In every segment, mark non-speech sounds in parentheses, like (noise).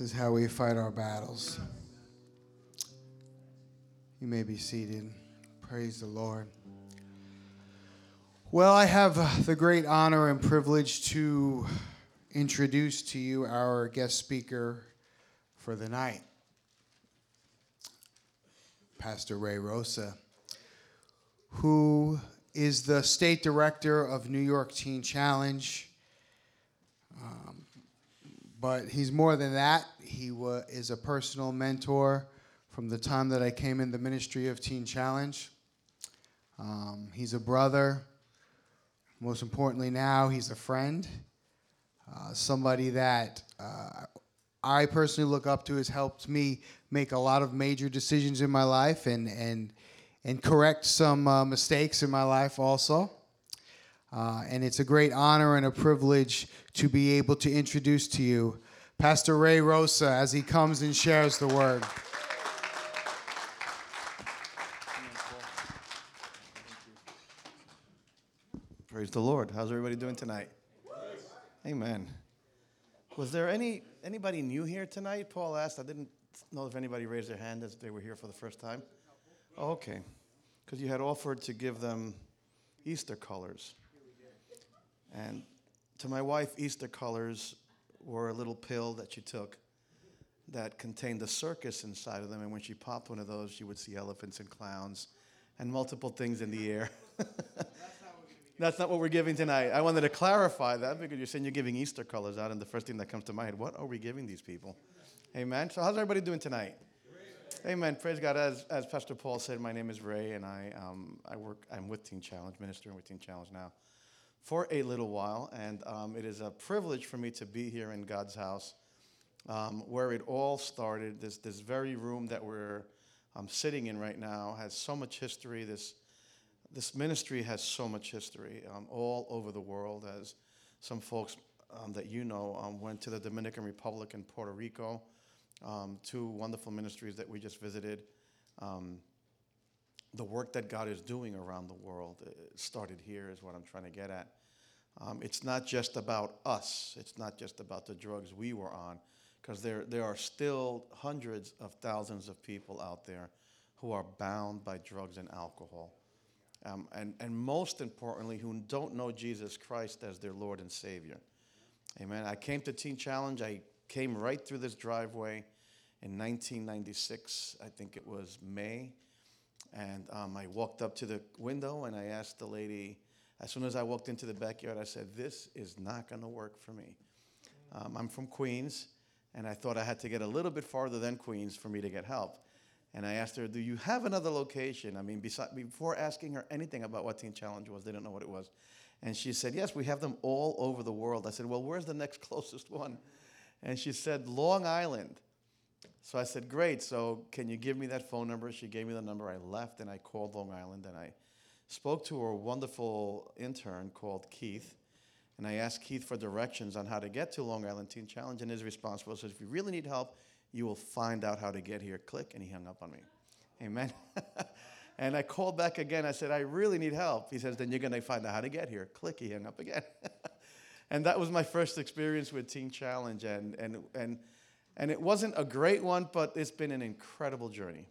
Is how we fight our battles. You may be seated. Praise the Lord. Well, I have the great honor and privilege to introduce to you our guest speaker for the night, Pastor Ray Rosa, who is the state director of New York Teen Challenge. But he's more than that. He wa- is a personal mentor from the time that I came in the ministry of Teen Challenge. Um, he's a brother. Most importantly, now he's a friend. Uh, somebody that uh, I personally look up to has helped me make a lot of major decisions in my life and and and correct some uh, mistakes in my life also. Uh, and it's a great honor and a privilege to be able to introduce to you Pastor Ray Rosa as he comes and shares the word. Praise the Lord. How's everybody doing tonight? Amen. Was there any anybody new here tonight? Paul asked. I didn't know if anybody raised their hand as they were here for the first time. Oh, okay. Because you had offered to give them Easter colors. And to my wife, Easter colors were a little pill that she took that contained a circus inside of them. And when she popped one of those, you would see elephants and clowns and multiple things in the air. (laughs) That's not what we're giving tonight. I wanted to clarify that because you're saying you're giving Easter colors out, and the first thing that comes to mind, what are we giving these people? Amen. So, how's everybody doing tonight? Amen. Praise God. As, as Pastor Paul said, my name is Ray, and I, um, I work, I'm with Teen Challenge, ministering with Teen Challenge now for a little while, and um, it is a privilege for me to be here in God's house, um, where it all started. This, this very room that we're um, sitting in right now has so much history. This this ministry has so much history um, all over the world, as some folks um, that you know um, went to the Dominican Republic and Puerto Rico, two wonderful ministries that we just visited. Um, the work that God is doing around the world uh, started here, is what I'm trying to get at. Um, it's not just about us, it's not just about the drugs we were on, because there, there are still hundreds of thousands of people out there who are bound by drugs and alcohol um, and, and most importantly, who don't know Jesus Christ as their Lord and Savior. Amen. I came to Teen Challenge. I came right through this driveway in 1996. I think it was May. And um, I walked up to the window and I asked the lady, as soon as I walked into the backyard, I said, This is not going to work for me. Um, I'm from Queens, and I thought I had to get a little bit farther than Queens for me to get help. And I asked her, Do you have another location? I mean, before asking her anything about what Teen Challenge was, they didn't know what it was. And she said, Yes, we have them all over the world. I said, Well, where's the next (laughs) closest one? And she said, Long Island. So I said, Great. So can you give me that phone number? She gave me the number. I left and I called Long Island and I spoke to a wonderful intern called Keith. And I asked Keith for directions on how to get to Long Island Teen Challenge. And his response was, If you really need help, you will find out how to get here. Click, and he hung up on me. Amen. (laughs) and I called back again. I said, I really need help. He says, Then you're going to find out how to get here. Click, he hung up again. (laughs) and that was my first experience with Teen Challenge. And, and, and, and it wasn't a great one, but it's been an incredible journey.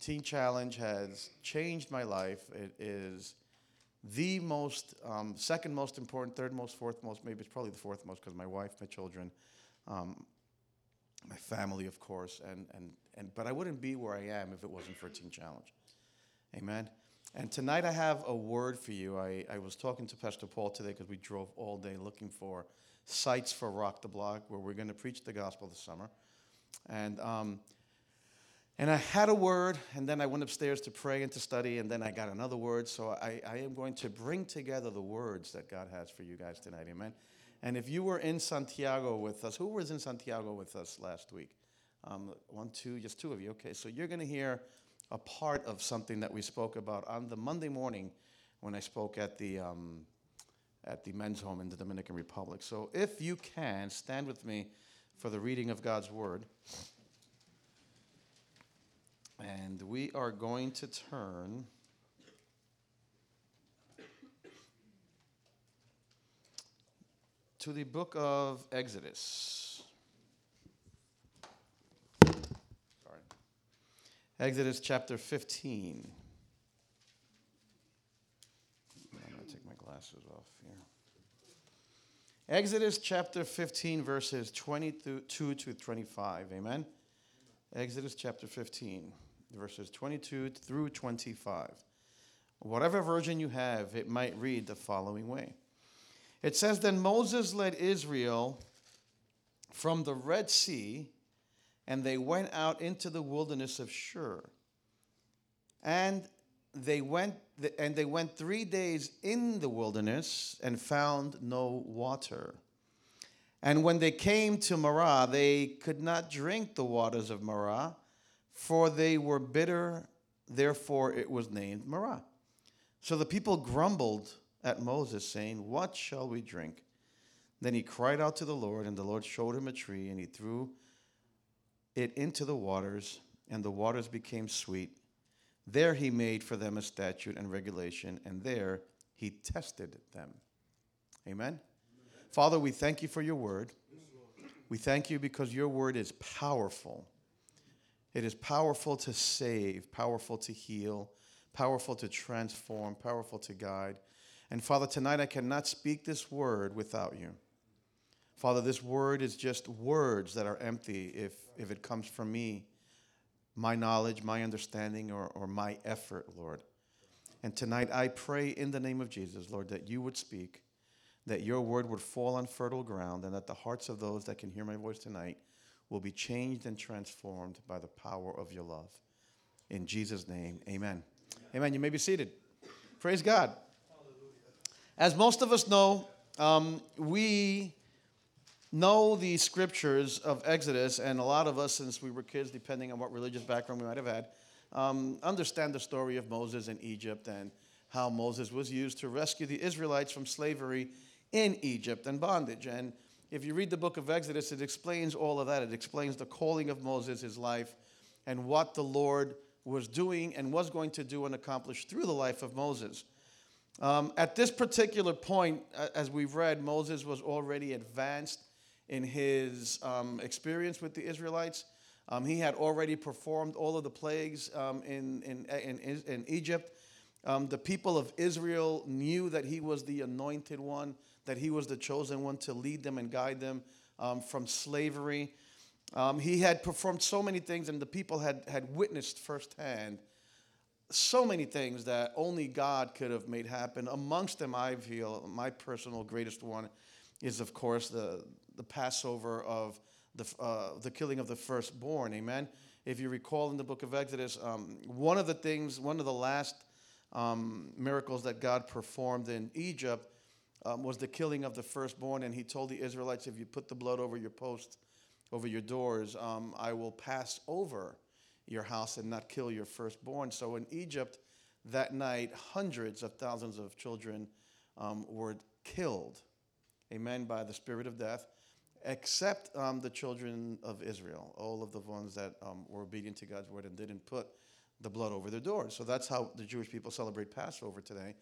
Teen Challenge has changed my life. It is the most, um, second most important, third most, fourth most, maybe it's probably the fourth most because my wife, my children, um, my family, of course, and, and, and but I wouldn't be where I am if it wasn't for Teen Challenge. Amen. And tonight I have a word for you. I, I was talking to Pastor Paul today because we drove all day looking for sites for Rock the Block where we're going to preach the gospel this summer. And, um, and I had a word, and then I went upstairs to pray and to study, and then I got another word. So I, I am going to bring together the words that God has for you guys tonight. Amen. And if you were in Santiago with us, who was in Santiago with us last week? Um, one, two, just two of you. Okay, so you're going to hear a part of something that we spoke about on the Monday morning when I spoke at the um, at the men's home in the Dominican Republic. So if you can, stand with me for the reading of God's word. And we are going to turn to the book of Exodus. Sorry. Exodus chapter 15. I'm going to take my glasses. Exodus chapter 15, verses 22 to 25. Amen. Exodus chapter 15, verses 22 through 25. Whatever version you have, it might read the following way. It says, Then Moses led Israel from the Red Sea, and they went out into the wilderness of Shur. And they went and they went 3 days in the wilderness and found no water. And when they came to Marah, they could not drink the waters of Marah, for they were bitter, therefore it was named Marah. So the people grumbled at Moses, saying, What shall we drink? Then he cried out to the Lord, and the Lord showed him a tree, and he threw it into the waters, and the waters became sweet. There he made for them a statute and regulation, and there he tested them. Amen? Amen. Father, we thank you for your word. We thank you because your word is powerful. It is powerful to save, powerful to heal, powerful to transform, powerful to guide. And Father, tonight I cannot speak this word without you. Father, this word is just words that are empty if, if it comes from me, my knowledge, my understanding, or, or my effort, Lord. And tonight I pray in the name of Jesus, Lord, that you would speak, that your word would fall on fertile ground, and that the hearts of those that can hear my voice tonight will be changed and transformed by the power of your love. In Jesus' name, amen. Amen. You may be seated. Praise God. As most of us know, um, we know the scriptures of Exodus, and a lot of us, since we were kids, depending on what religious background we might have had, um, understand the story of Moses in Egypt and how Moses was used to rescue the Israelites from slavery in Egypt and bondage. And if you read the book of Exodus, it explains all of that. It explains the calling of Moses, his life, and what the Lord was doing and was going to do and accomplish through the life of Moses. Um, at this particular point, as we've read, Moses was already advanced in his um, experience with the Israelites. Um, he had already performed all of the plagues um, in, in, in, in, Egypt. Um, the people of Israel knew that he was the anointed one, that he was the chosen one to lead them and guide them um, from slavery. he had performed so many things, and the people had, had witnessed firsthand so many things that only God could have made happen. Amongst them, I feel my personal greatest one is, of course, the, the Passover of the, uh, the killing of the firstborn. Amen. If you recall in the book of Exodus, um, one of the things, one of the last um, miracles that God performed in Egypt um, was the killing of the firstborn. And he told the Israelites, if you put the blood over your posts, over your doors, um, I will pass over your house and not kill your firstborn. So in Egypt, that night, hundreds of thousands of children um, were killed, amen, by the spirit of death, except um, the children of Israel, all of the ones that um, were obedient to God's word and didn't put the blood over their doors. So that's how the Jewish people celebrate Passover today.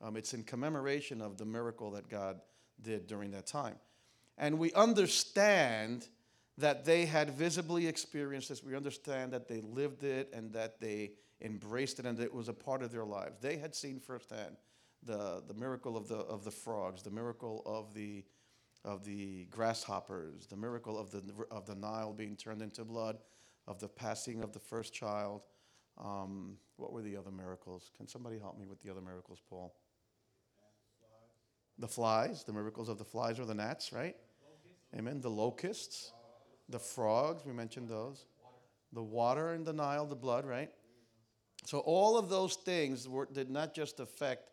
Um, it's in commemoration of the miracle that God did during that time. And we understand that they had visibly experienced this. We understand that they lived it and that they embraced it and it was a part of their lives. They had seen firsthand the, the miracle of the, of the frogs, the miracle of the, of the grasshoppers, the miracle of the, of the Nile being turned into blood, of the passing of the first child. Um, what were the other miracles? Can somebody help me with the other miracles, Paul? The flies, the miracles of the flies or the gnats, right? Amen. The locusts the frogs, we mentioned those, the water in the Nile, the blood, right? So all of those things were, did not just affect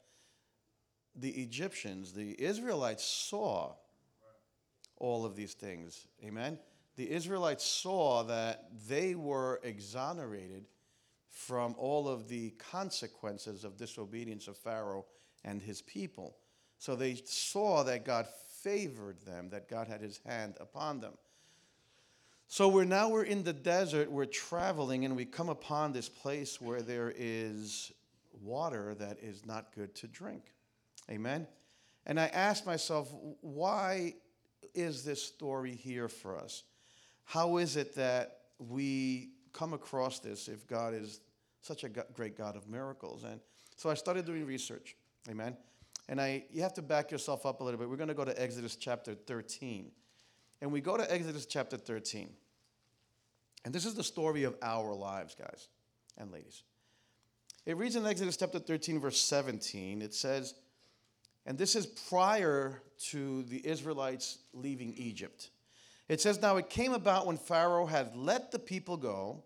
the Egyptians, the Israelites saw all of these things. Amen? The Israelites saw that they were exonerated from all of the consequences of disobedience of Pharaoh and his people. So they saw that God favored them, that God had his hand upon them. So we're now we're in the desert, we're traveling, and we come upon this place where there is water that is not good to drink. Amen. And I asked myself, why is this story here for us? How is it that we come across this if God is such a great God of miracles? And so I started doing research. Amen. And I, you have to back yourself up a little bit. We're going to go to Exodus chapter 13. And we go to Exodus chapter 13. And this is the story of our lives, guys and ladies. It reads in Exodus chapter 13, verse 17, it says, and this is prior to the Israelites leaving Egypt. It says, Now it came about when Pharaoh had let the people go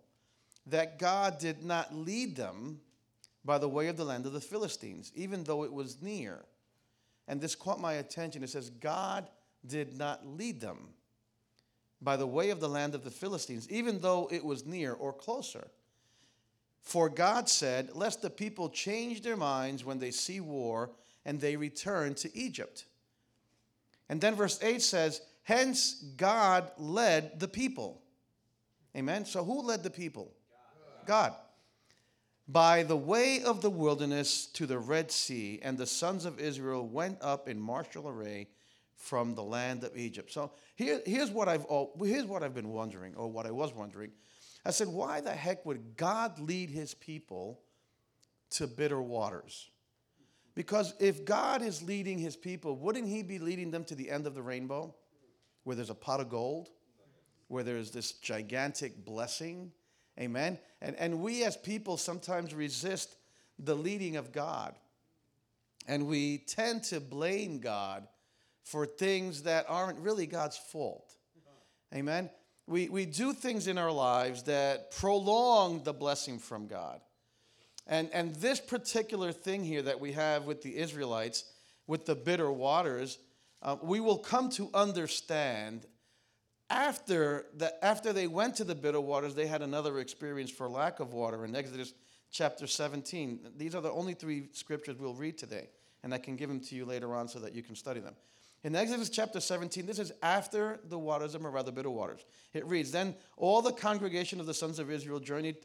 that God did not lead them by the way of the land of the Philistines, even though it was near. And this caught my attention. It says, God did not lead them by the way of the land of the Philistines, even though it was near or closer. For God said, Lest the people change their minds when they see war and they returned to Egypt. And then verse 8 says, Hence God led the people. Amen. So who led the people? God. By the way of the wilderness to the Red Sea, and the sons of Israel went up in martial array from the land of Egypt. So here, here's, what I've, here's what I've been wondering, or what I was wondering. I said, why the heck would God lead his people to bitter waters? Because if God is leading his people, wouldn't he be leading them to the end of the rainbow where there's a pot of gold, where there's this gigantic blessing? Amen. And, and we as people sometimes resist the leading of God. And we tend to blame God for things that aren't really God's fault. Amen. We, we do things in our lives that prolong the blessing from God. And, and this particular thing here that we have with the Israelites, with the bitter waters, uh, we will come to understand after, the, after they went to the bitter waters, they had another experience for lack of water in Exodus chapter 17. These are the only three scriptures we'll read today, and I can give them to you later on so that you can study them. In Exodus chapter 17, this is after the waters of Meribah, the bitter waters. It reads Then all the congregation of the sons of Israel journeyed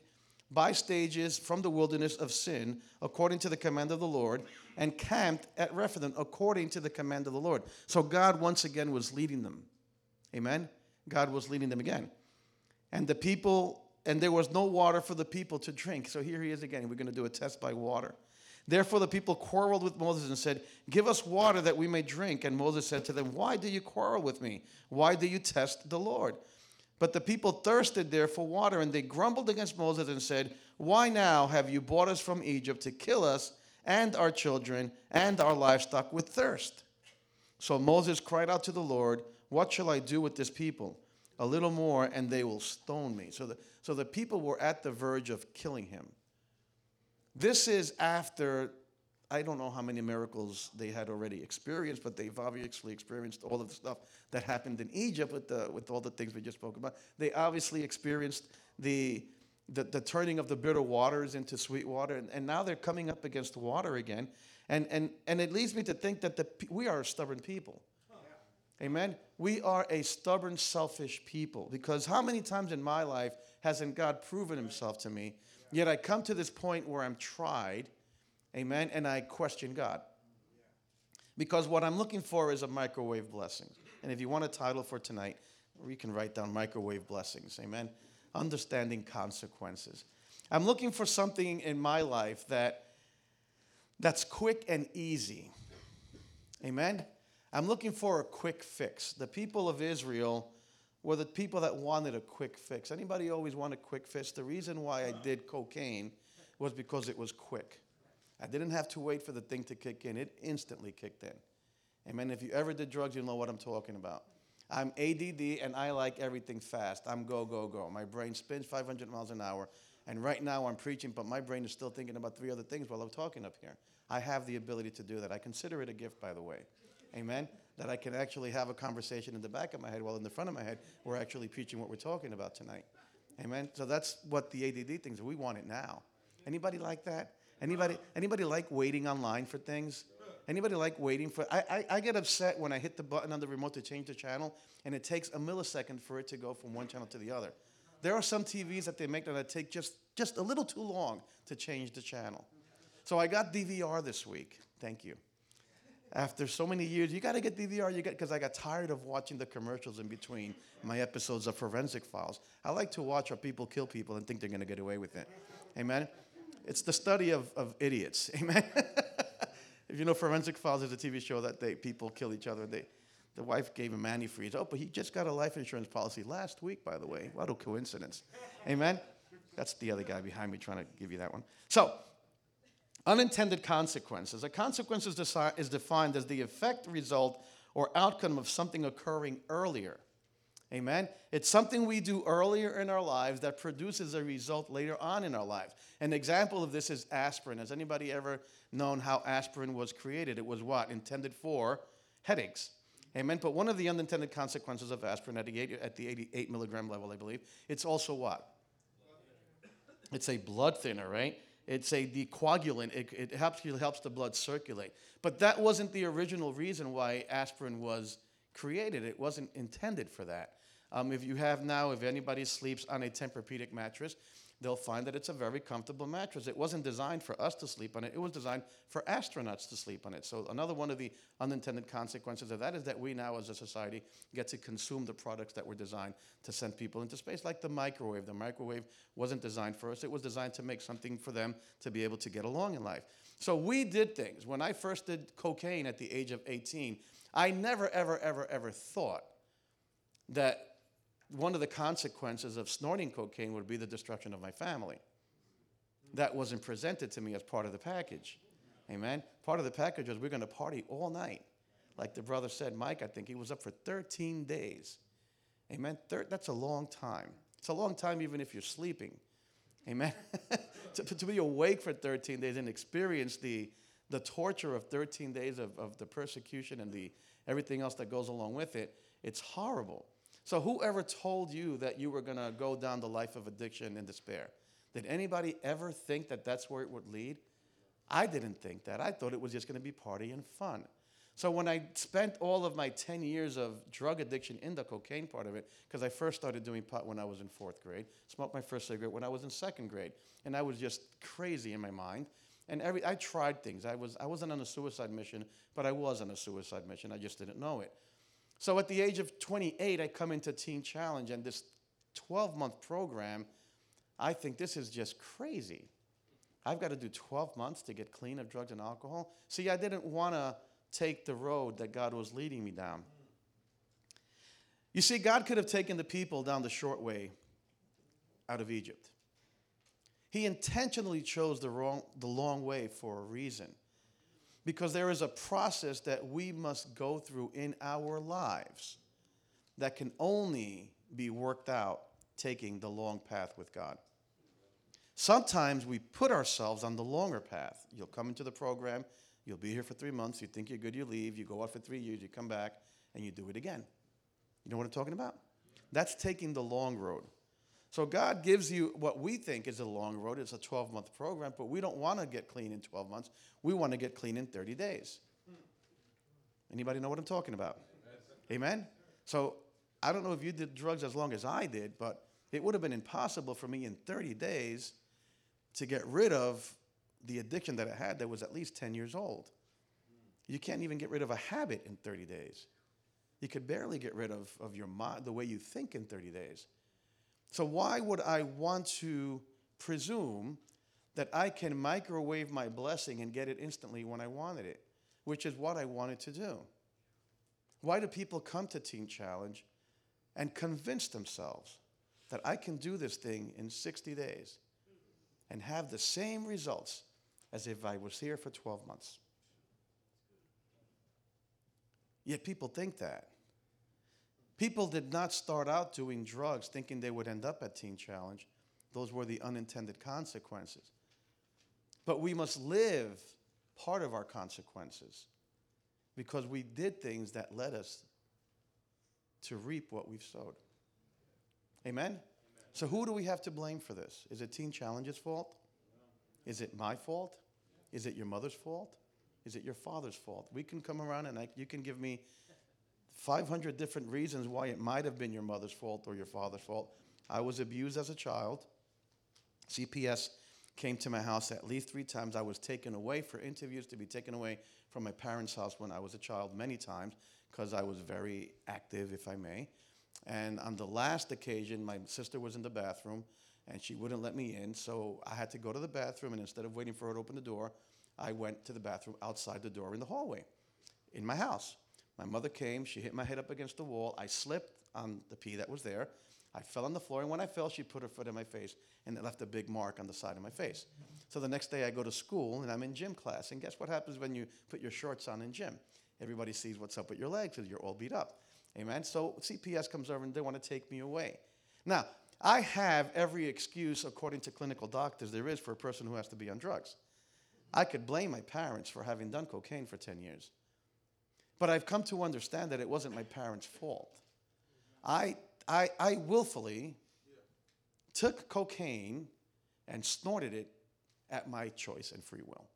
by stages from the wilderness of Sin, according to the command of the Lord, and camped at Rephidim, according to the command of the Lord. So God once again was leading them. Amen? God was leading them again. And the people, and there was no water for the people to drink. So here he is again. We're going to do a test by water. Therefore, the people quarreled with Moses and said, Give us water that we may drink. And Moses said to them, Why do you quarrel with me? Why do you test the Lord? But the people thirsted there for water, and they grumbled against Moses and said, Why now have you brought us from Egypt to kill us and our children and our livestock with thirst? So Moses cried out to the Lord, What shall I do with this people? A little more, and they will stone me. So the, so the people were at the verge of killing him. This is after, I don't know how many miracles they had already experienced, but they've obviously experienced all of the stuff that happened in Egypt with, the, with all the things we just spoke about. They obviously experienced the, the, the turning of the bitter waters into sweet water, and, and now they're coming up against water again. And, and, and it leads me to think that the, we are a stubborn people. Amen. We are a stubborn, selfish people because how many times in my life hasn't God proven himself to me Yet I come to this point where I'm tried, amen, and I question God. Because what I'm looking for is a microwave blessing. And if you want a title for tonight, we can write down microwave blessings, amen. Understanding consequences. I'm looking for something in my life that that's quick and easy. Amen. I'm looking for a quick fix. The people of Israel were the people that wanted a quick fix. Anybody always want a quick fix? The reason why I did cocaine was because it was quick. I didn't have to wait for the thing to kick in. It instantly kicked in. Amen. If you ever did drugs, you know what I'm talking about. I'm ADD and I like everything fast. I'm go, go, go. My brain spins 500 miles an hour. And right now I'm preaching, but my brain is still thinking about three other things while I'm talking up here. I have the ability to do that. I consider it a gift, by the way. Amen that I can actually have a conversation in the back of my head while in the front of my head we're actually preaching what we're talking about tonight. Amen. So that's what the ADD things. We want it now. Anybody like that? Anybody anybody like waiting online for things? Anybody like waiting for? I, I, I get upset when I hit the button on the remote to change the channel, and it takes a millisecond for it to go from one channel to the other. There are some TVs that they make that take just just a little too long to change the channel. So I got DVR this week. Thank you. after so many years, you got to get DVR. You get because I got tired of watching the commercials in between my episodes of Forensic Files. I like to watch how people kill people and think they're going to get away with it. Amen. It's the study of, of idiots. (laughs) Amen. if you know, Forensic Files is a TV show that they people kill each other. They, the wife gave him antifreeze. Oh, but he just got a life insurance policy last week, by the way. What a coincidence. Amen. That's the other guy behind me trying to give you that one. So, unintended consequences. A consequence is, deci- is defined as the effect, result, or outcome of something occurring earlier. Amen. It's something we do earlier in our lives that produces a result later on in our lives. An example of this is aspirin. Has anybody ever known how aspirin was created? It was what? Intended for headaches. Amen. But one of the unintended consequences of aspirin at the, 80, at the 88 milligram level, I believe, it's also what? It's a blood thinner, right? It's a decoagulant. It, it helps, it helps the blood circulate. But that wasn't the original reason why aspirin was created. It wasn't intended for that. Um, if you have now, if anybody sleeps on a Tempur-Pedic mattress, they'll find that it's a very comfortable mattress. It wasn't designed for us to sleep on it. It was designed for astronauts to sleep on it. So another one of the unintended consequences of that is that we now as a society get to consume the products that were designed to send people into space, like the microwave. The microwave wasn't designed for us. It was designed to make something for them to be able to get along in life. So we did things. When I first did cocaine at the age of 18, I never, ever, ever, ever thought that one of the consequences of snorting cocaine would be the destruction of my family. That wasn't presented to me as part of the package. Amen. Part of the package was we're going to party all night. Like the brother said, Mike, I think he was up for 13 days. Amen. Thir- that's a long time. It's a long time even if you're sleeping. Amen. (laughs) to, to, be awake for 13 days and experience the, the torture of 13 days of, of the persecution and the everything else that goes along with it, it's horrible. So, whoever told you that you were going to go down the life of addiction and despair? Did anybody ever think that that's where it would lead? I didn't think that. I thought it was just going to be party and fun. So, when I spent all of my 10 years of drug addiction in the cocaine part of it, because I first started doing pot when I was in fourth grade, smoked my first cigarette when I was in second grade, and I was just crazy in my mind. And every, I tried things. I, was, I wasn't on a suicide mission, but I was on a suicide mission. I just didn't know it. So at the age of 28, I come into Teen Challenge, and this 12 month program, I think this is just crazy. I've got to do 12 months to get clean of drugs and alcohol. See, I didn't want to take the road that God was leading me down. You see, God could have taken the people down the short way out of Egypt. He intentionally chose the, wrong, the long way for a reason because there is a process that we must go through in our lives that can only be worked out taking the long path with God. Sometimes we put ourselves on the longer path. You'll come into the program, you'll be here for three months, you think you're good, you leave, you go out for three years, you come back, and you do it again. You know what I'm talking about? That's taking the long road. So God gives you what we think is a long road. It's a 12 month program, but we don't want to get clean in 12 months. We want to get clean in 30 days. Anybody know what I'm talking about? Amen? So I don't know if you did drugs as long as I did, but it would have been impossible for me in 30 days to get rid of the addiction that I had that was at least 10 years old. You can't even get rid of a habit in 30 days. You could barely get rid of, of your mind, the way you think in 30 days. So, why would I want to presume that I can microwave my blessing and get it instantly when I wanted it, which is what I wanted to do? Why do people come to Teen Challenge and convince themselves that I can do this thing in 60 days and have the same results as if I was here for 12 months? Yet people think that. People did not start out doing drugs thinking they would end up at Teen Challenge. Those were the unintended consequences. But we must live part of our consequences because we did things that led us to reap what we've sowed. Amen? Amen? So, who do we have to blame for this? Is it Teen Challenge's fault? Is it my fault? Is it your mother's fault? Is it your father's fault? We can come around and I, you can give me 500 different reasons why it might have been your mother's fault or your father's fault. I was abused as a child. CPS came to my house at least three times. I was taken away for interviews to be taken away from my parents' house when I was a child many times because I was very active, if I may. And on the last occasion, my sister was in the bathroom and she wouldn't let me in. So I had to go to the bathroom. And instead of waiting for her to open the door, I went to the bathroom outside the door in the hallway in my house. My mother came. She hit my head up against the wall. I slipped on the pee that was there. I fell on the floor. And when I fell, she put her foot in my face and it left a big mark on the side of my face. So the next day, I go to school and I'm in gym class. And guess what happens when you put your shorts on in gym? Everybody sees what's up with your legs because you're all beat up. Amen. So CPS comes over and they want to take me away. Now, I have every excuse, according to clinical doctors, there is for a person who has to be on drugs. I could blame my parents for having done cocaine for 10 years. But I've come to understand that it wasn't my parents' fault. I, I, I willfully took cocaine and snorted it at my choice and free will.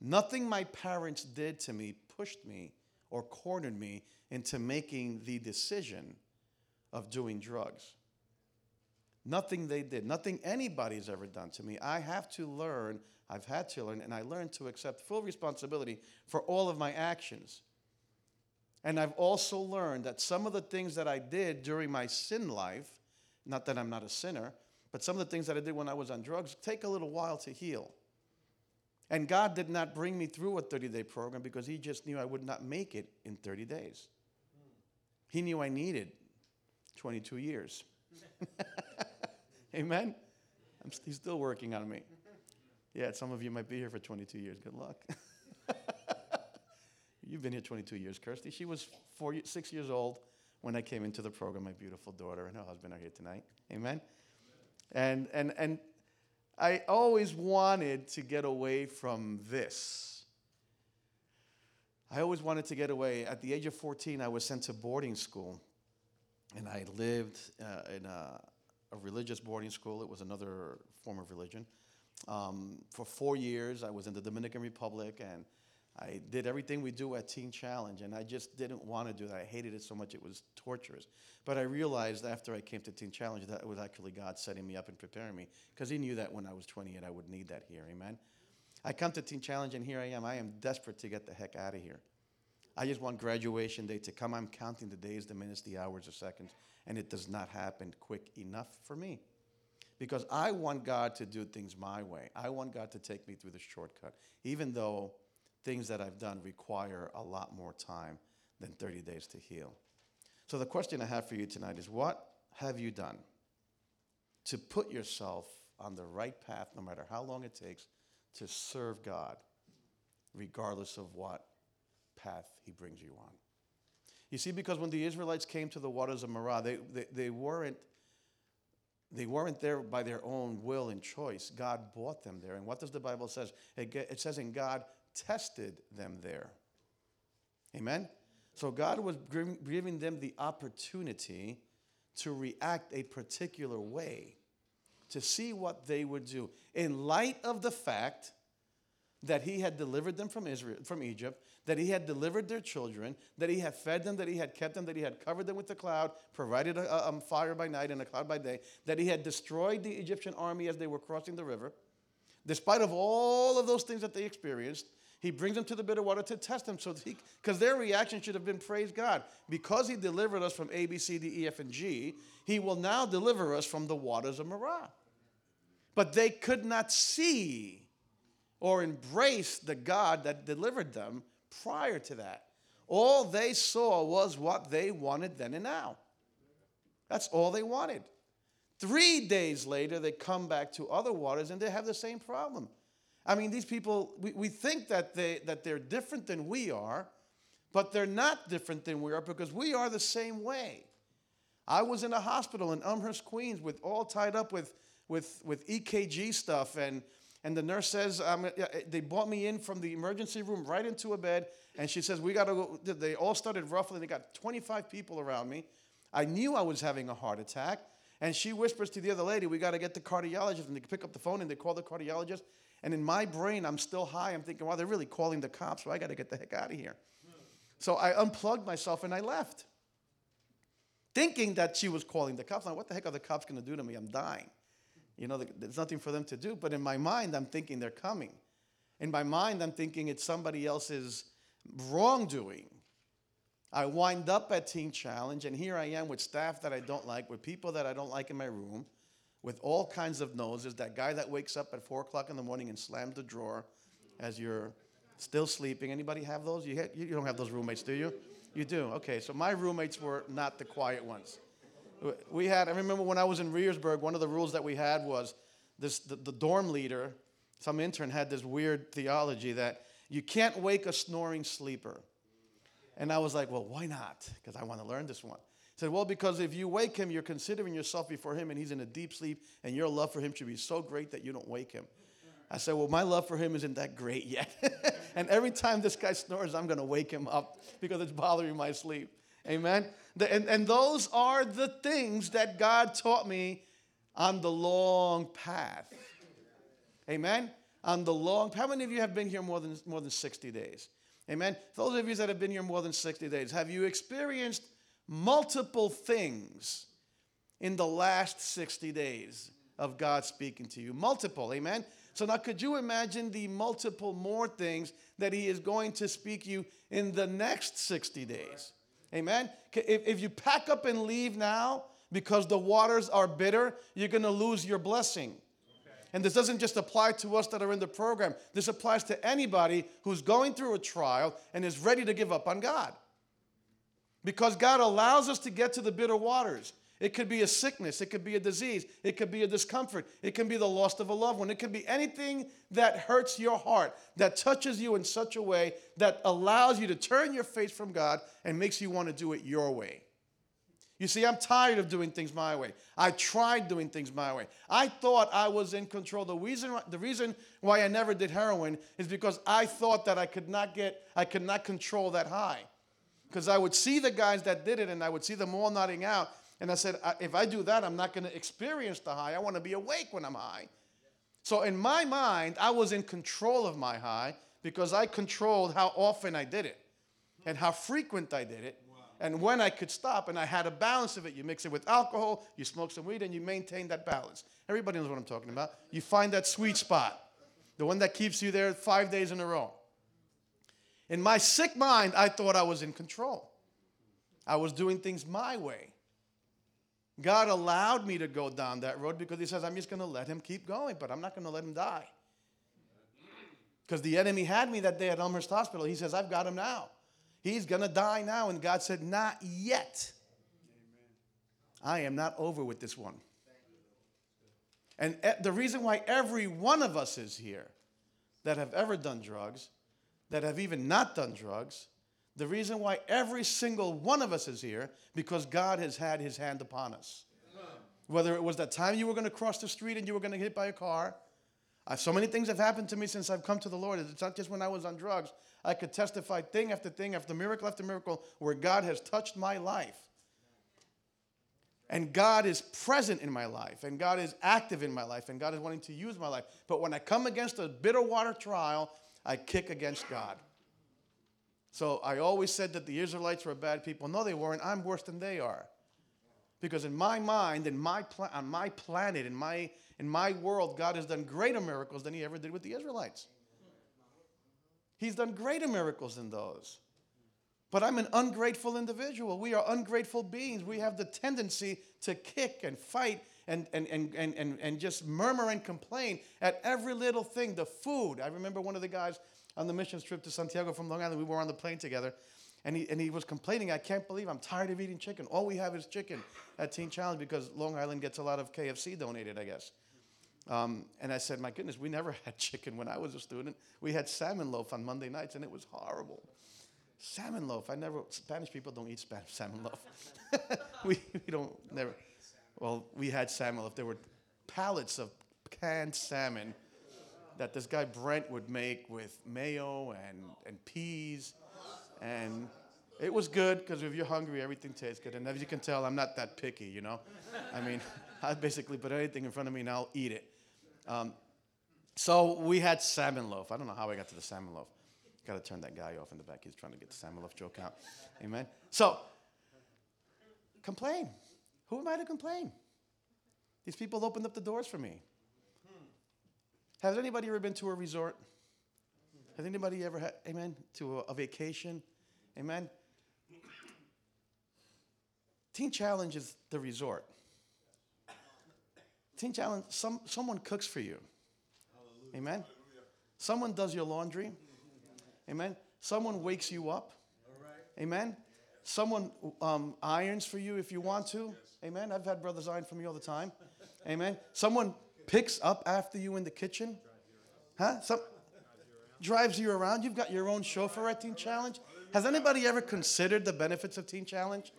Nothing my parents did to me pushed me or cornered me into making the decision of doing drugs. Nothing they did, nothing anybody's ever done to me. I have to learn, I've had to learn, and I learned to accept full responsibility for all of my actions. And I've also learned that some of the things that I did during my sin life, not that I'm not a sinner, but some of the things that I did when I was on drugs take a little while to heal. And God did not bring me through a 30 day program because He just knew I would not make it in 30 days. He knew I needed 22 years. (laughs) Amen? I'm, he's still working on me. Yeah, some of you might be here for 22 years. Good luck. (laughs) You've been here 22 years, Kirsty. She was four, six years old when I came into the program. My beautiful daughter and her husband are here tonight. Amen? And, and, and I always wanted to get away from this. I always wanted to get away. At the age of 14, I was sent to boarding school. And I lived uh, in a, a, religious boarding school. It was another form of religion. Um, for four years, I was in the Dominican Republic, and I did everything we do at Teen Challenge, and I just didn't want to do that. I hated it so much, it was torturous. But I realized after I came to Teen Challenge that it was actually God setting me up and preparing me, because He knew that when I was 28, I would need that here. Amen? I come to Teen Challenge, and here I am. I am desperate to get the heck out of here. I just want graduation day to come. I'm counting the days, the minutes, the hours, the seconds, and it does not happen quick enough for me. Because I want God to do things my way. I want God to take me through the shortcut, even though things that I've done require a lot more time than 30 days to heal. So, the question I have for you tonight is what have you done to put yourself on the right path, no matter how long it takes, to serve God, regardless of what path He brings you on? You see, because when the Israelites came to the waters of Marah, they, they, they weren't they weren't there by their own will and choice. God brought them there. And what does the Bible says? It says, "In God tested them there." Amen. So God was giving them the opportunity to react a particular way, to see what they would do, in light of the fact that He had delivered them from Israel, from Egypt, that he had delivered their children, that he had fed them, that he had kept them, that he had covered them with the cloud, provided a, a, fire by night and a cloud by day, that he had destroyed the Egyptian army as they were crossing the river. Despite of all of those things that they experienced, he brings them to the bitter water to test them, so because their reaction should have been praise God. Because he delivered us from A, B, C, D, E, F, and G, he will now deliver us from the waters of Marah. But they could not see or embrace the God that delivered them prior to that. All they saw was what they wanted then and now. That's all they wanted. Three days later, they come back to other waters and they have the same problem. I mean, these people, we, we think that, they, that they're different than we are, but they're not different than we are because we are the same way. I was in a hospital in Elmhurst, Queens, with all tied up with, with, with EKG stuff and and the nurse says, um, they brought me in from the emergency room right into a bed. And she says, we got to go. They all started roughly. They got 25 people around me. I knew I was having a heart attack. And she whispers to the other lady, we got to get the cardiologist. And they pick up the phone and they call the cardiologist. And in my brain, I'm still high. I'm thinking, wow, they're really calling the cops. So I got to get the heck out of here. So I unplugged myself and I left. Thinking that she was calling the cops. Now, what the heck are the cops going to do to me? I'm dying. You know, there's nothing for them to do. But in my mind, I'm thinking they're coming. In my mind, I'm thinking it's somebody else's wrongdoing. I wind up at Teen Challenge, and here I am with staff that I don't like, with people that I don't like in my room, with all kinds of noses. That guy that wakes up at four o'clock in the morning and slams the drawer as you're still sleeping. Anybody have those? You, you don't have those roommates, do you? You do. Okay, so my roommates were not the quiet ones. We had. I remember when I was in Rehrersburg, one of the rules that we had was this: the, the dorm leader, some intern, had this weird theology that you can't wake a snoring sleeper. And I was like, well, why not? Because I want to learn this one. Said, well, because if you wake him, you're considering yourself before him, and he's in a deep sleep, and your love for him should be so great that you don't wake him. I said, well, my love for him isn't that great yet. (laughs) and every time this guy snores, I'm going to wake him up because it's bothering my sleep. Amen? And, and those are the things that God taught me on the long path. Amen? On the long How many of you have been here more than, more than 60 days? Amen. Those of you that have been here more than 60 days, have you experienced multiple things in the last 60 days of God speaking to you? Multiple, amen. So now could you imagine the multiple more things that he is going to speak you in the next 60 days? Amen. If, if you pack up and leave now because the waters are bitter, you're going to lose your blessing. And this doesn't just apply to us that are in the program. This applies to anybody who's going through a trial and is ready to give up on God. Because God allows us to get to the bitter waters. It could be a sickness, it could be a disease, it could be a discomfort, it can be the loss of a loved one, it could be anything that hurts your heart, that touches you in such a way that allows you to turn your face from God and makes you want to do it your way. You see, I'm tired of doing things my way. I tried doing things my way. I thought I was in control. The reason, the reason why I never did heroin is because I thought that I could not get, I could not control that high. Because I would see the guys that did it and I would see them all nodding out. And I said, if I do that, I'm not going to experience the high. I want to be awake when I'm high. So in my mind, I was in control of my high because I controlled how often I did it and how frequent I did it and when I could stop, and I had a balance of it. You mix it with alcohol, you smoke some weed, and you maintain that balance. Everybody knows what I'm talking about. You find that sweet spot, the one that keeps you there five days in a row. In my sick mind, I thought I was in control. I was doing things my way. God allowed me to go down that road because He says, I'm just going to let him keep going, but I'm not going to let him die. Because the enemy had me that day at Elmhurst Hospital. He says, I've got him now. He's going to die now. And God said, Not yet. I am not over with this one. And the reason why every one of us is here that have ever done drugs, that have even not done drugs, the reason why every single one of us is here, because God has had his hand upon us. Whether it was that time you were going to cross the street and you were going to get hit by a car, uh, so many things have happened to me since I've come to the Lord. It's not just when I was on drugs. I could testify thing after thing after miracle after miracle where God has touched my life. And God is present in my life, and God is active in my life, and God is wanting to use my life. But when I come against a bitter water trial, I kick against God. So I always said that the Israelites were bad people. No, they weren't. I'm worse than they are. Because in my mind, in my pla- on my planet, in my, in my world, God has done greater miracles than he ever did with the Israelites. He's done greater miracles than those. But I'm an ungrateful individual. We are ungrateful beings. We have the tendency to kick and fight and, and, and, and, and, and just murmur and complain at every little thing. The food. I remember one of the guys on the missions trip to Santiago from Long Island, we were on the plane together, and he, and he was complaining, I can't believe I'm tired of eating chicken. All we have is chicken at Teen Challenge because Long Island gets a lot of KFC donated, I guess. Um, and I said, My goodness, we never (laughs) had chicken when I was a student. We had salmon loaf on Monday nights, and it was horrible. Salmon loaf. I never, Spanish people don't eat Spanish (laughs) salmon loaf. (laughs) we, we don't, never. Well, we had salmon loaf. There were pallets of canned salmon that this guy Brent would make with mayo and, and peas. And it was good because if you're hungry, everything tastes good. And as you can tell, I'm not that picky, you know? I mean, (laughs) I basically put anything in front of me and I'll eat it. Um, so we had salmon loaf. I don't know how I got to the salmon loaf. Got to turn that guy off in the back. He's trying to get the salmon loaf joke out. Amen. So, complain. Who am I to complain? These people opened up the doors for me. Has anybody ever been to a resort? Has anybody ever had, amen, to a, a vacation? Amen. Teen Challenge is the resort. Teen Challenge, some, someone cooks for you. Amen. Someone does your laundry. Amen. Someone wakes you up. Amen. Someone um, irons for you if you want to. Amen. I've had brothers iron for me all the time. Amen. Someone picks up after you in the kitchen. Huh? Some drives you around. You've got your own chauffeur at Teen Challenge. Has anybody ever considered the benefits of Teen Challenge?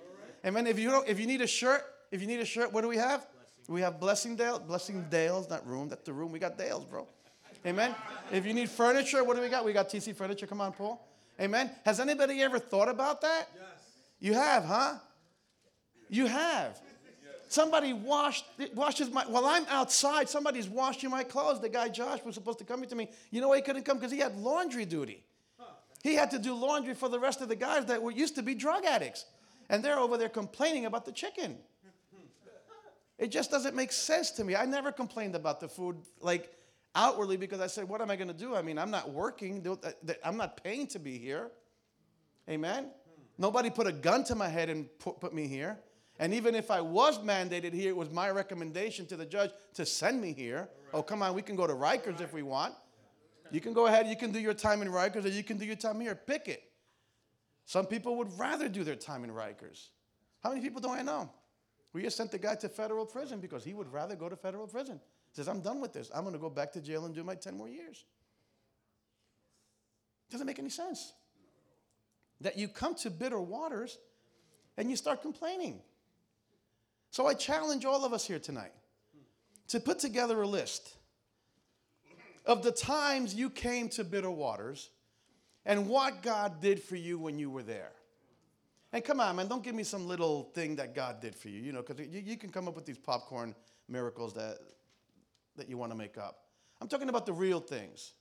Amen. If you don't, if you need a shirt, if you need a shirt, what do we have? We have Blessing Dale, Blessing Dale's, not room. That's the room. We got Dale's, bro. Amen. If you need furniture, what do we got? We got TC Furniture. Come on, Paul. Amen. Has anybody ever thought about that? Yes. You have, huh? You have. Somebody washed washes my while I'm outside, somebody's washing my clothes. The guy Josh was supposed to come to me. You know why he couldn't come? Because he had laundry duty. He had to do laundry for the rest of the guys that were used to be drug addicts. And they're over there complaining about the chicken. It just doesn't make sense to me. I never complained about the food like outwardly because I said, what am I going to do? I mean, I'm not working. I'm not paying to be here. Amen. Nobody put a gun to my head and put, put me here. And even if I was mandated here, it was my recommendation to the judge to send me here. Oh, come on, we can go to Rikers if we want. You can go ahead, you can do your time in Rikers, or you can do your time here. Pick it. Some people would rather do their time in Rikers. How many people do I know? We just sent the guy to federal prison because he would rather go to federal prison. He says, I'm done with this. I'm going to go back to jail and do my 10 more years. Doesn't make any sense. That you come to bitter waters and you start complaining. So I challenge all of us here tonight to put together a list of the times you came to bitter waters and what God did for you when you were there. And come on, man, don't give me some little thing that God did for you, you know, because you, you, can come up with these popcorn miracles that, that you want to make up. I'm talking about the real things.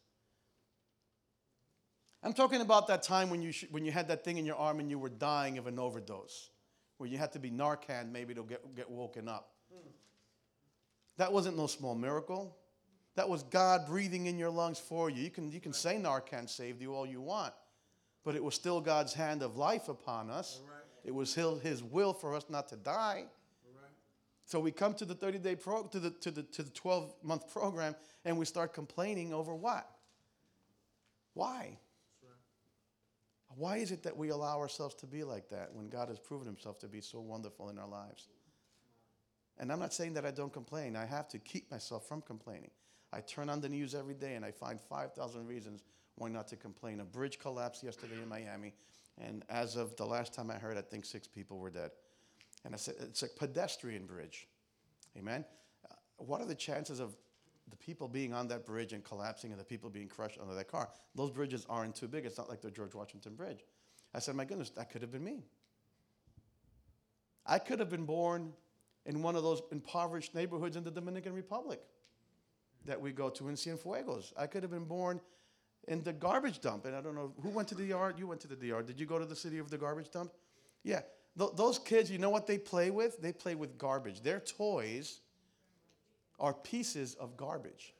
I'm talking about that time when you, sh- when you had that thing in your arm and you were dying of an overdose where you had to be Narcan maybe to get, get woken up. That wasn't no small miracle. That was God breathing in your lungs for you. You can, you can say Narcan saved you all you want, but it was still God's hand of life upon us. It was his, will for us not to die. So we come to the 30 day pro to the to the to the 12 month program and we start complaining over what? Why? Why is it that we allow ourselves to be like that when God has proven himself to be so wonderful in our lives? And I'm not saying that I don't complain. I have to keep myself from complaining. I turn on the news every day and I find 5,000 reasons why not to complain. A bridge collapsed yesterday in Miami, and as of the last time I heard, I think six people were dead. And I said, it's a pedestrian bridge. Amen? Uh, what are the chances of the people being on that bridge and collapsing and the people being crushed under that car. Those bridges aren't too big. It's not like the George Washington Bridge. I said, my goodness, that could have been me. I could have been born in one of those impoverished neighborhoods in the Dominican Republic that we go to in Cienfuegos. I could have been born in the garbage dump. And I don't know who went to the yard. You went to the yard. Did you go to the city of the garbage dump? Yeah. Th- those kids, you know what they play with? They play with garbage. Their toys are pieces of garbage.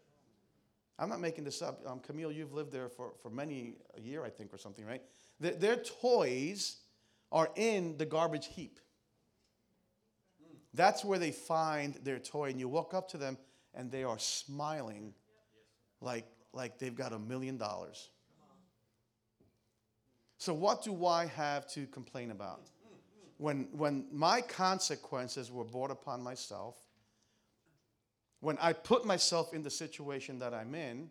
I'm not making this up. Um, Camille, you've lived there for, for many, a year, I think, or something, right? Their, their toys are in the garbage heap. That's where they find their toy, and you walk up to them, and they are smiling like, like they've got a million dollars. So, what do I have to complain about? When, when my consequences were brought upon myself, when I put myself in the situation that I'm in,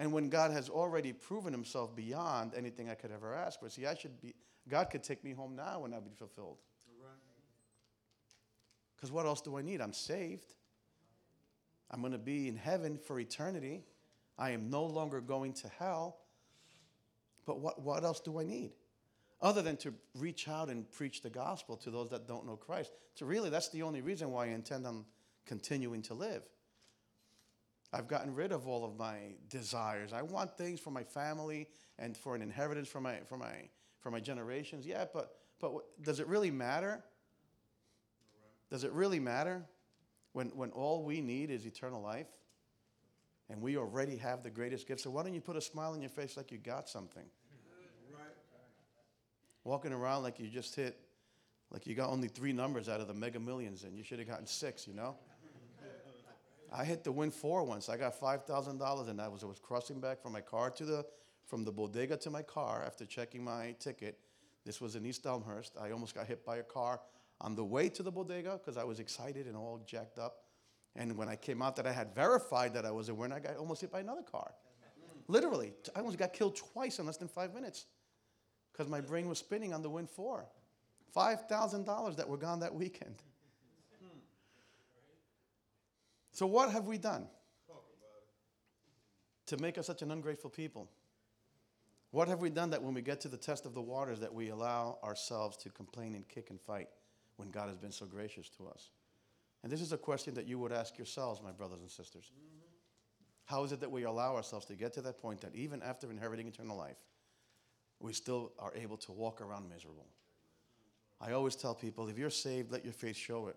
and when God has already proven himself beyond anything I could ever ask for. See, I should be, God could take me home now and I'd be fulfilled. Because what else do I need? I'm saved. I'm going to be in heaven for eternity. I am no longer going to hell. But what, what else do I need? Other than to reach out and preach the gospel to those that don't know Christ. So, really, that's the only reason why I intend on continuing to live. I've gotten rid of all of my desires. I want things for my family and for an inheritance for my, for my, for my generations. Yeah, but, but does it really matter? Does it really matter when, when all we need is eternal life? And we already have the greatest gift. So why don't you put a smile on your face like you got something? Walking around like you just hit, like you got only three numbers out of the mega millions and you should have gotten six, you know? I hit the win four once. I got five thousand dollars, and I was I was crossing back from my car to the from the bodega to my car after checking my ticket. This was in East Elmhurst. I almost got hit by a car on the way to the bodega because I was excited and all jacked up. And when I came out that I had verified that I was a winner, I got almost hit by another car. Literally, I almost got killed twice in less than five minutes because my brain was spinning on the win four. Five thousand dollars that were gone that weekend. So, what have we done to make us such an ungrateful people? What have we done that when we get to the test of the waters that we allow ourselves to complain and kick and fight when God has been so gracious to us? And this is a question that you would ask yourselves, my brothers and sisters. How is it that we allow ourselves to get to that point that even after inheriting eternal life, we still are able to walk around miserable? I always tell people if you're saved, let your faith show it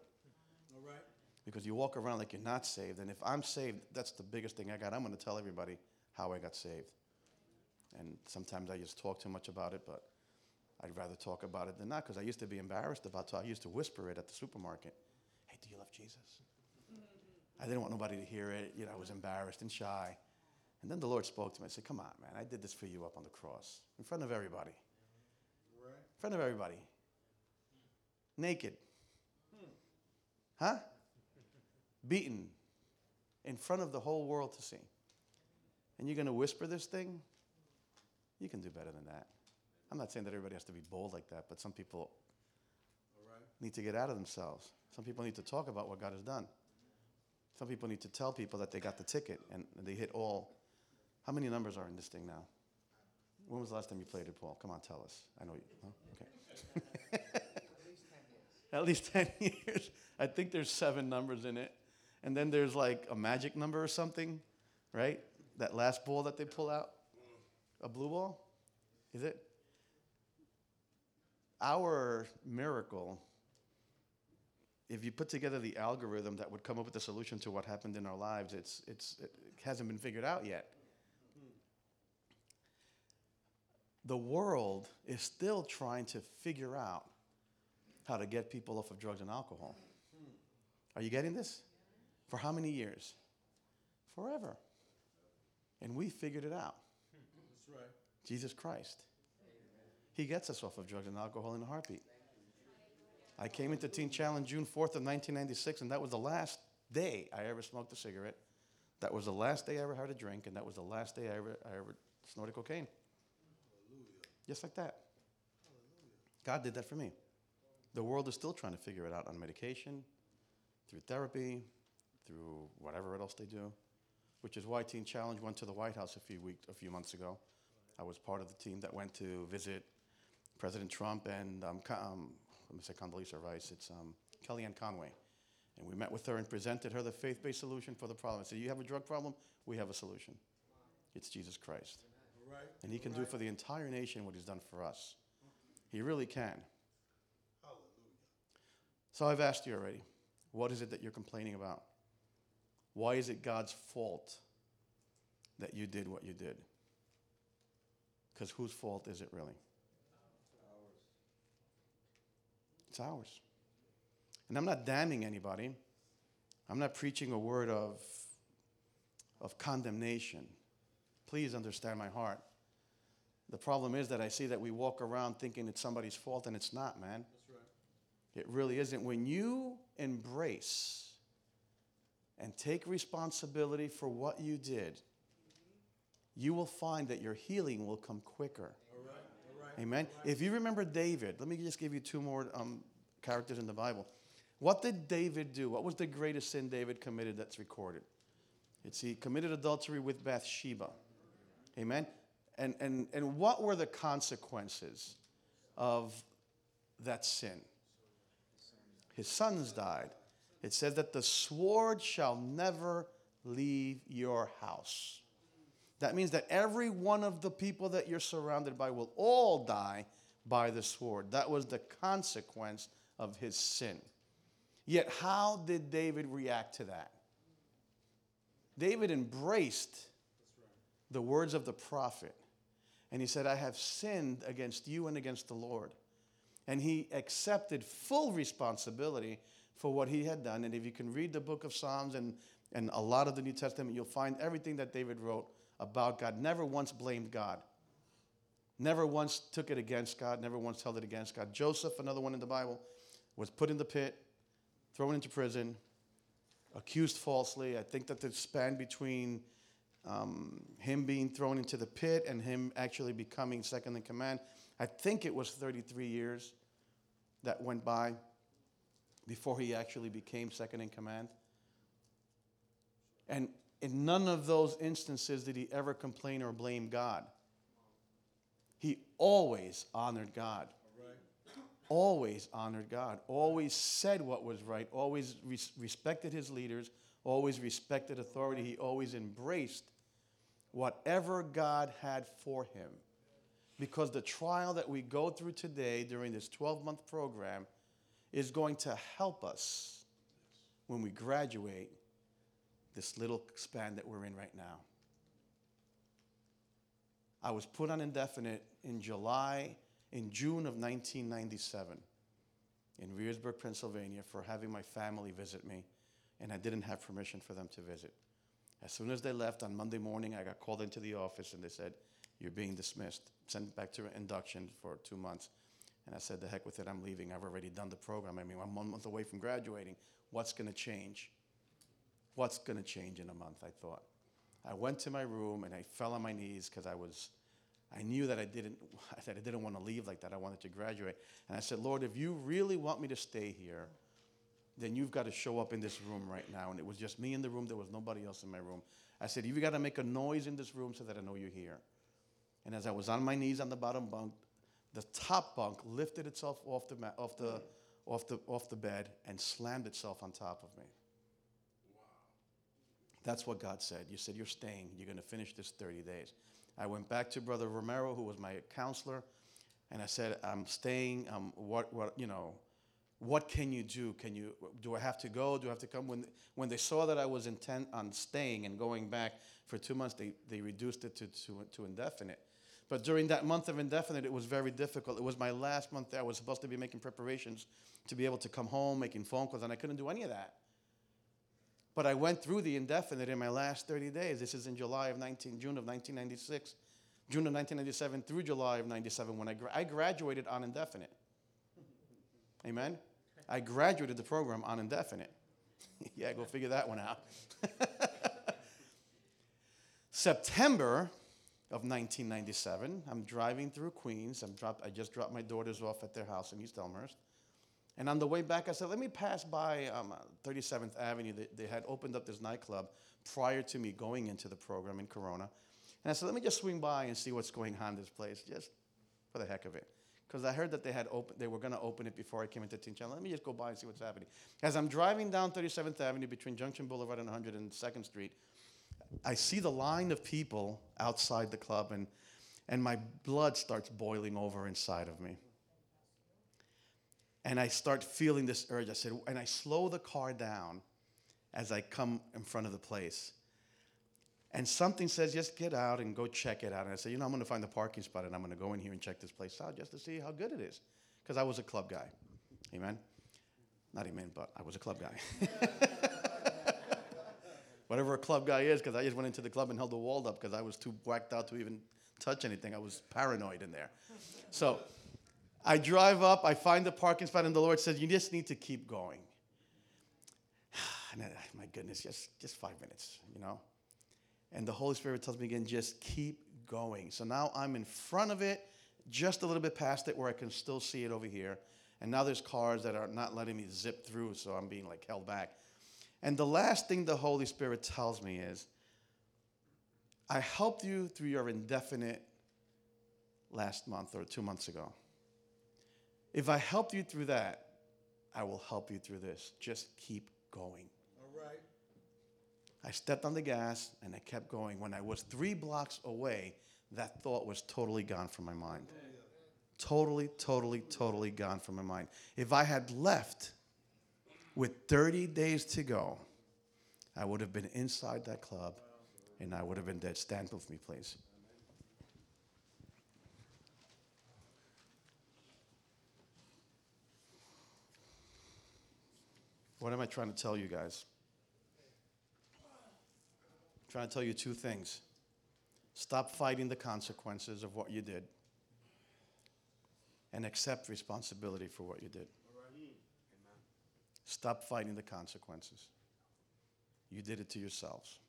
because you walk around like you're not saved. And if I'm saved, that's the biggest thing I got. I'm going to tell everybody how I got saved. And sometimes I just talk too much about it, but I'd rather talk about it than not because I used to be embarrassed about it. I used to whisper it at the supermarket. Hey, do you love Jesus? I didn't want nobody to hear it. You know, I was embarrassed and shy. And then the Lord spoke to me. I said, Come on, man. I did this for you up on the cross in front of everybody. In front of everybody. Naked. Huh? Beaten in front of the whole world to see. And you're going to whisper this thing? You can do better than that. I'm not saying that everybody has to be bold like that, but some people need to get out of themselves. Some people need to talk about what God has done. Some people need to tell people that they got the ticket and they hit all. How many numbers are in this thing now? When was the last time you played it, Paul? Come on, tell us. I know you. Huh? Okay. (laughs) (laughs) At least 10 years. I think there's seven numbers in it. And then there's like a magic number or something, right? That last ball that they pull out. A blue ball? Is it? Our miracle, if you put together the algorithm that would come up with the solution to what happened in our lives, it's, it's, it hasn't been figured out yet. The world is still trying to figure out how to get people off of drugs and alcohol. Are you getting this? For how many years? Forever. And we figured it out. That's right. Jesus Christ. He gets us off of drugs and alcohol in a heartbeat. I came into Teen Challenge June 4th of 1996, and that was the last day I ever smoked a cigarette. That was the last day I ever had a drink, and that was the last day I ever, I ever snorted cocaine. Hallelujah. Just like that. Hallelujah. God did that for me. The world is still trying to figure it out on medication, through therapy, through whatever else they do, which is why Teen Challenge went to the White House a few weeks, a few months ago. I was part of the team that went to visit President Trump and um, um, let me say Condoleezza Rice. It's um, Kellyanne Conway, and we met with her and presented her the faith-based solution for the problem. I said, "You have a drug problem? We have a solution. It's Jesus Christ, right. and He can right. do for the entire nation what He's done for us. He really can." Hallelujah. So I've asked you already. What is it that you're complaining about? Why is it God's fault that you did what you did? Because whose fault is it really? It's ours. And I'm not damning anybody. I'm not preaching a word of, of condemnation. Please understand my heart. The problem is that I see that we walk around thinking it's somebody's fault, and it's not, man. Right. It really isn't. When you embrace and take responsibility for what you did, you will find that your healing will come quicker. All right, all right, Amen. If you remember David, let me just give you two more um, characters in the Bible. What did David do? What was the greatest sin David committed that's recorded? It's he committed adultery with Bathsheba. Amen. And, and, and what were the consequences of that sin? His sons died it says that the sword shall never leave your house. That means that every one of the people that you're surrounded by will all die by the sword. That was the consequence of his sin. Yet, how did David react to that? David embraced the words of the prophet. And he said, I have sinned against you and against the Lord. And he accepted full responsibility for what he had done. And if you can read the book of Psalms and, and a lot of the New Testament, you'll find everything that David wrote about God. Never once blamed God. Never once took it against God, never once held it against God. Joseph, another one in the Bible, was put in the pit, thrown into prison, accused falsely. I think that the span between um, him being thrown into the pit and him actually becoming second in command, I think it was 33 years that went by before he actually became second in command. And in none of those instances did he ever complain or blame God. He always honored God. Always honored God. Always said what was right. Always res- respected his leaders. Always respected authority. He always embraced whatever God had for him. Because the trial that we go through today during this 12 month program is going to help us when we graduate this little span that we're in right now. I was put on indefinite in July, in June of 1997 in Rehrersburg, Pennsylvania for having my family visit me, and I didn't have permission for them to visit. As soon as they left on Monday morning, I got called into the office and they said, You're being dismissed, sent back to induction for two months. And I said, The heck with it, I'm leaving. I've already done the program. I mean, I'm one month away from graduating. What's going to change? What's going to change in a month? I thought. I went to my room and I fell on my knees because I was, I knew that I didn't, (laughs) that I didn't want to leave like that. I wanted to graduate. And I said, Lord, if you really want me to stay here, then you've got to show up in this room right now. And it was just me in the room. There was nobody else in my room. I said, You've got to make a noise in this room so that I know you're here. And as I was on my knees on the bottom bunk, the top bunk lifted itself off the, off the, off the, off the bed and slammed itself on top of me. That's what God said. You said, You're staying. You're going to finish this 30 days. I went back to Brother Romero, who was my counselor, and I said, I'm staying. Um, what, what, you know, what can you do? Can you, do I have to go? Do I have to come? When, when they saw that I was intent on staying and going back for two months, they, they reduced it to, to, to indefinite. But during that month of indefinite, it was very difficult. It was my last month there. I was supposed to be making preparations to be able to come home, making phone calls, and I couldn't do any of that. But I went through the indefinite in my last 30 days. This is in July of 19, June of 1996, June of 1997 through July of 97 when I, gra- I graduated on indefinite. Amen? I graduated the program on indefinite. (laughs) yeah, go figure that one out. (laughs) September of 1997, I'm driving through Queens. I'm drop, I just dropped my daughters off at their house in East Elmhurst. And on the way back, I said, let me pass by um, 37th Avenue. They, they had opened up this nightclub prior to me going into the program in Corona. And I said, let me just swing by and see what's going on in this place, just for the heck of it. Because I heard that they, had open, they were going to open it before I came into Teen Challenge. Let me just go by and see what's happening. As I'm driving down 37th Avenue between Junction Boulevard and 102nd Street, I see the line of people outside the club, and, and my blood starts boiling over inside of me and I start feeling this urge. I said, and I slow the car down as I come in front of the place. And something says, just get out and go check it out. And I said, you know, I'm going to find the parking spot and I'm going to go in here and check this place out just to see how good it is. Because I was a club guy. Amen? Not amen, but I was a club guy. (laughs) Whatever a club guy is, because I just went into the club and held the wall up because I was too whacked out to even touch anything. I was paranoid in there. So, I drive up, I find the parking spot, and the Lord says, You just need to keep going. (sighs) And my goodness, just, just five minutes, you know? And the Holy Spirit tells me again, just keep going. So now I'm in front of it, just a little bit past it where I can still see it over here. And now there's cars that are not letting me zip through, so I'm being like held back. And the last thing the Holy Spirit tells me is, I helped you through your indefinite last month or two months ago. If I helped you through that, I will help you through this. Just keep going. All right. I stepped on the gas and I kept going. When I was three blocks away, that thought was totally gone from my mind. Totally, totally, totally gone from my mind. If I had left with 30 days to go, I would have been inside that club and I would have been dead. Stand with me, please. What am I trying to tell you guys? I'm trying to tell you two things. Stop fighting the consequences of what you did and accept responsibility for what you did. Stop fighting the consequences. You did it to yourselves.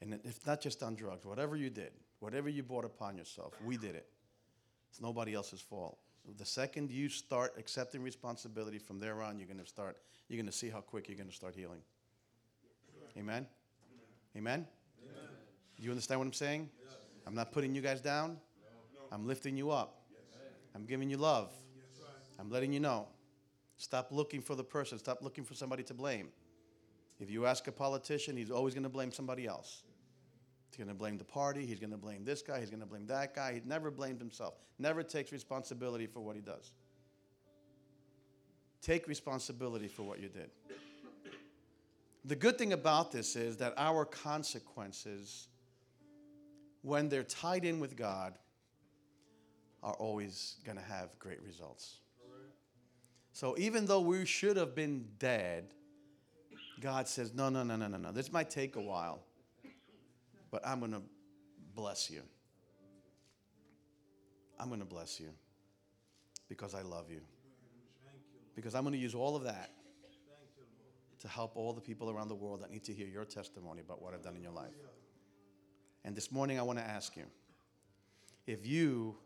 And if not just on drugs, whatever you did, whatever you brought upon yourself, we did it. It's nobody else's fault. The second you start accepting responsibility from there on, you're going to start, you're going to see how quick you're going to start healing. Amen? Amen? Do you understand what I'm saying? I'm not putting you guys down. I'm lifting you up. I'm giving you love. I'm letting you know. Stop looking for the person. Stop looking for somebody to blame. If you ask a politician, he's always going to blame somebody else. He's going to blame the party. He's going to blame this guy. He's going to blame that guy. He never blamed himself. Never takes responsibility for what he does. Take responsibility for what you did. The good thing about this is that our consequences, when they're tied in with God, are always going to have great results. So even though we should have been dead, God says, no, no, no, no, no, no. This might take a while, but I'm going to bless you. I'm going to bless you because I love you. Because I'm going to use all of that to help all the people around the world that need to hear your testimony about what I've done in your life. And this morning, I want to ask you if you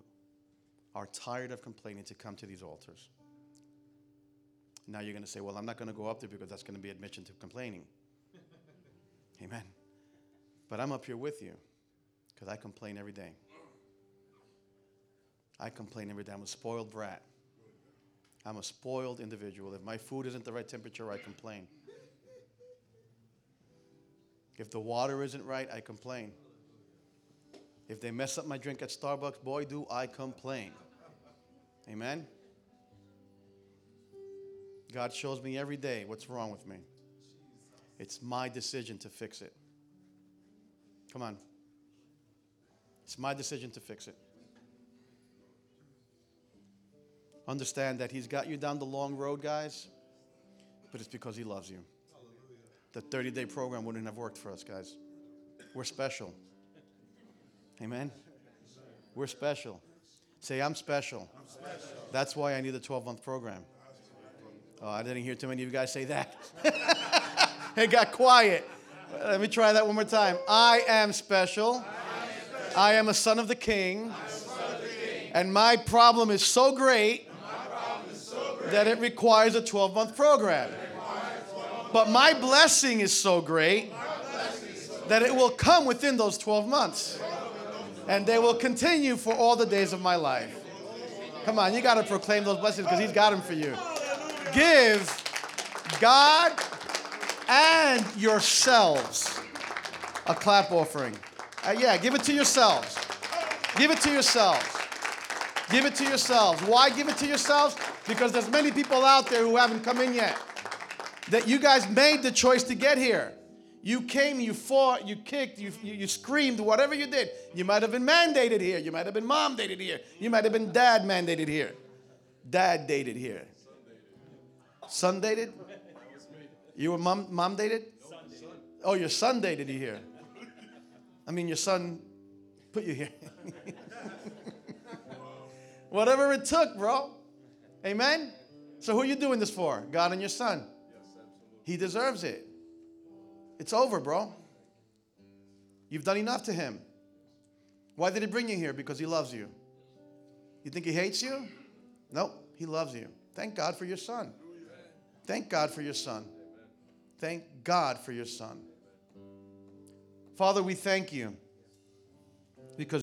are tired of complaining to come to these altars. Now you're going to say, Well, I'm not going to go up there because that's going to be admission to complaining. (laughs) Amen. But I'm up here with you because I complain every day. I complain every day. I'm a spoiled brat. I'm a spoiled individual. If my food isn't the right temperature, I complain. If the water isn't right, I complain. If they mess up my drink at Starbucks, boy, do I complain. Amen? God shows me every day what's wrong with me. It's my decision to fix it. Come on. It's my decision to fix it. Understand that He's got you down the long road, guys, but it's because He loves you. The 30 day program wouldn't have worked for us, guys. We're special. Amen? We're special. Say, I'm special. I'm special. That's why I need a 12 month program. Oh, I didn't hear too many of you guys say that. (laughs) it got quiet. Let me try that one more time. I am special. I am a son of the king. And my problem is so great that it requires a 12 month program. But my blessing is so great that it will come within those 12 months. And they will continue for all the days of my life. Come on, you got to proclaim those blessings because He's got them for you. Give God and yourselves a clap offering. Uh, yeah, give it to yourselves. Give it to yourselves. Give it to yourselves. Why give it to yourselves? Because there's many people out there who haven't come in yet. That you guys made the choice to get here. You came, you fought, you kicked, you, you, you, screamed, whatever you did. You might have been mandated here. You might have been mom dated here. You might have been dad mandated here. Dad dated here. Son dated? You were mom, mom dated? Oh, your son dated you here. I mean, your son put you here. (laughs) Whatever it took, bro. Amen? So, who are you doing this for? God and your son. He deserves it. It's over, bro. You've done enough to him. Why did he bring you here? Because he loves you. You think he hates you? No, he loves you. Thank God for your son. Thank God for your son. Thank God for your son. Father, we thank you because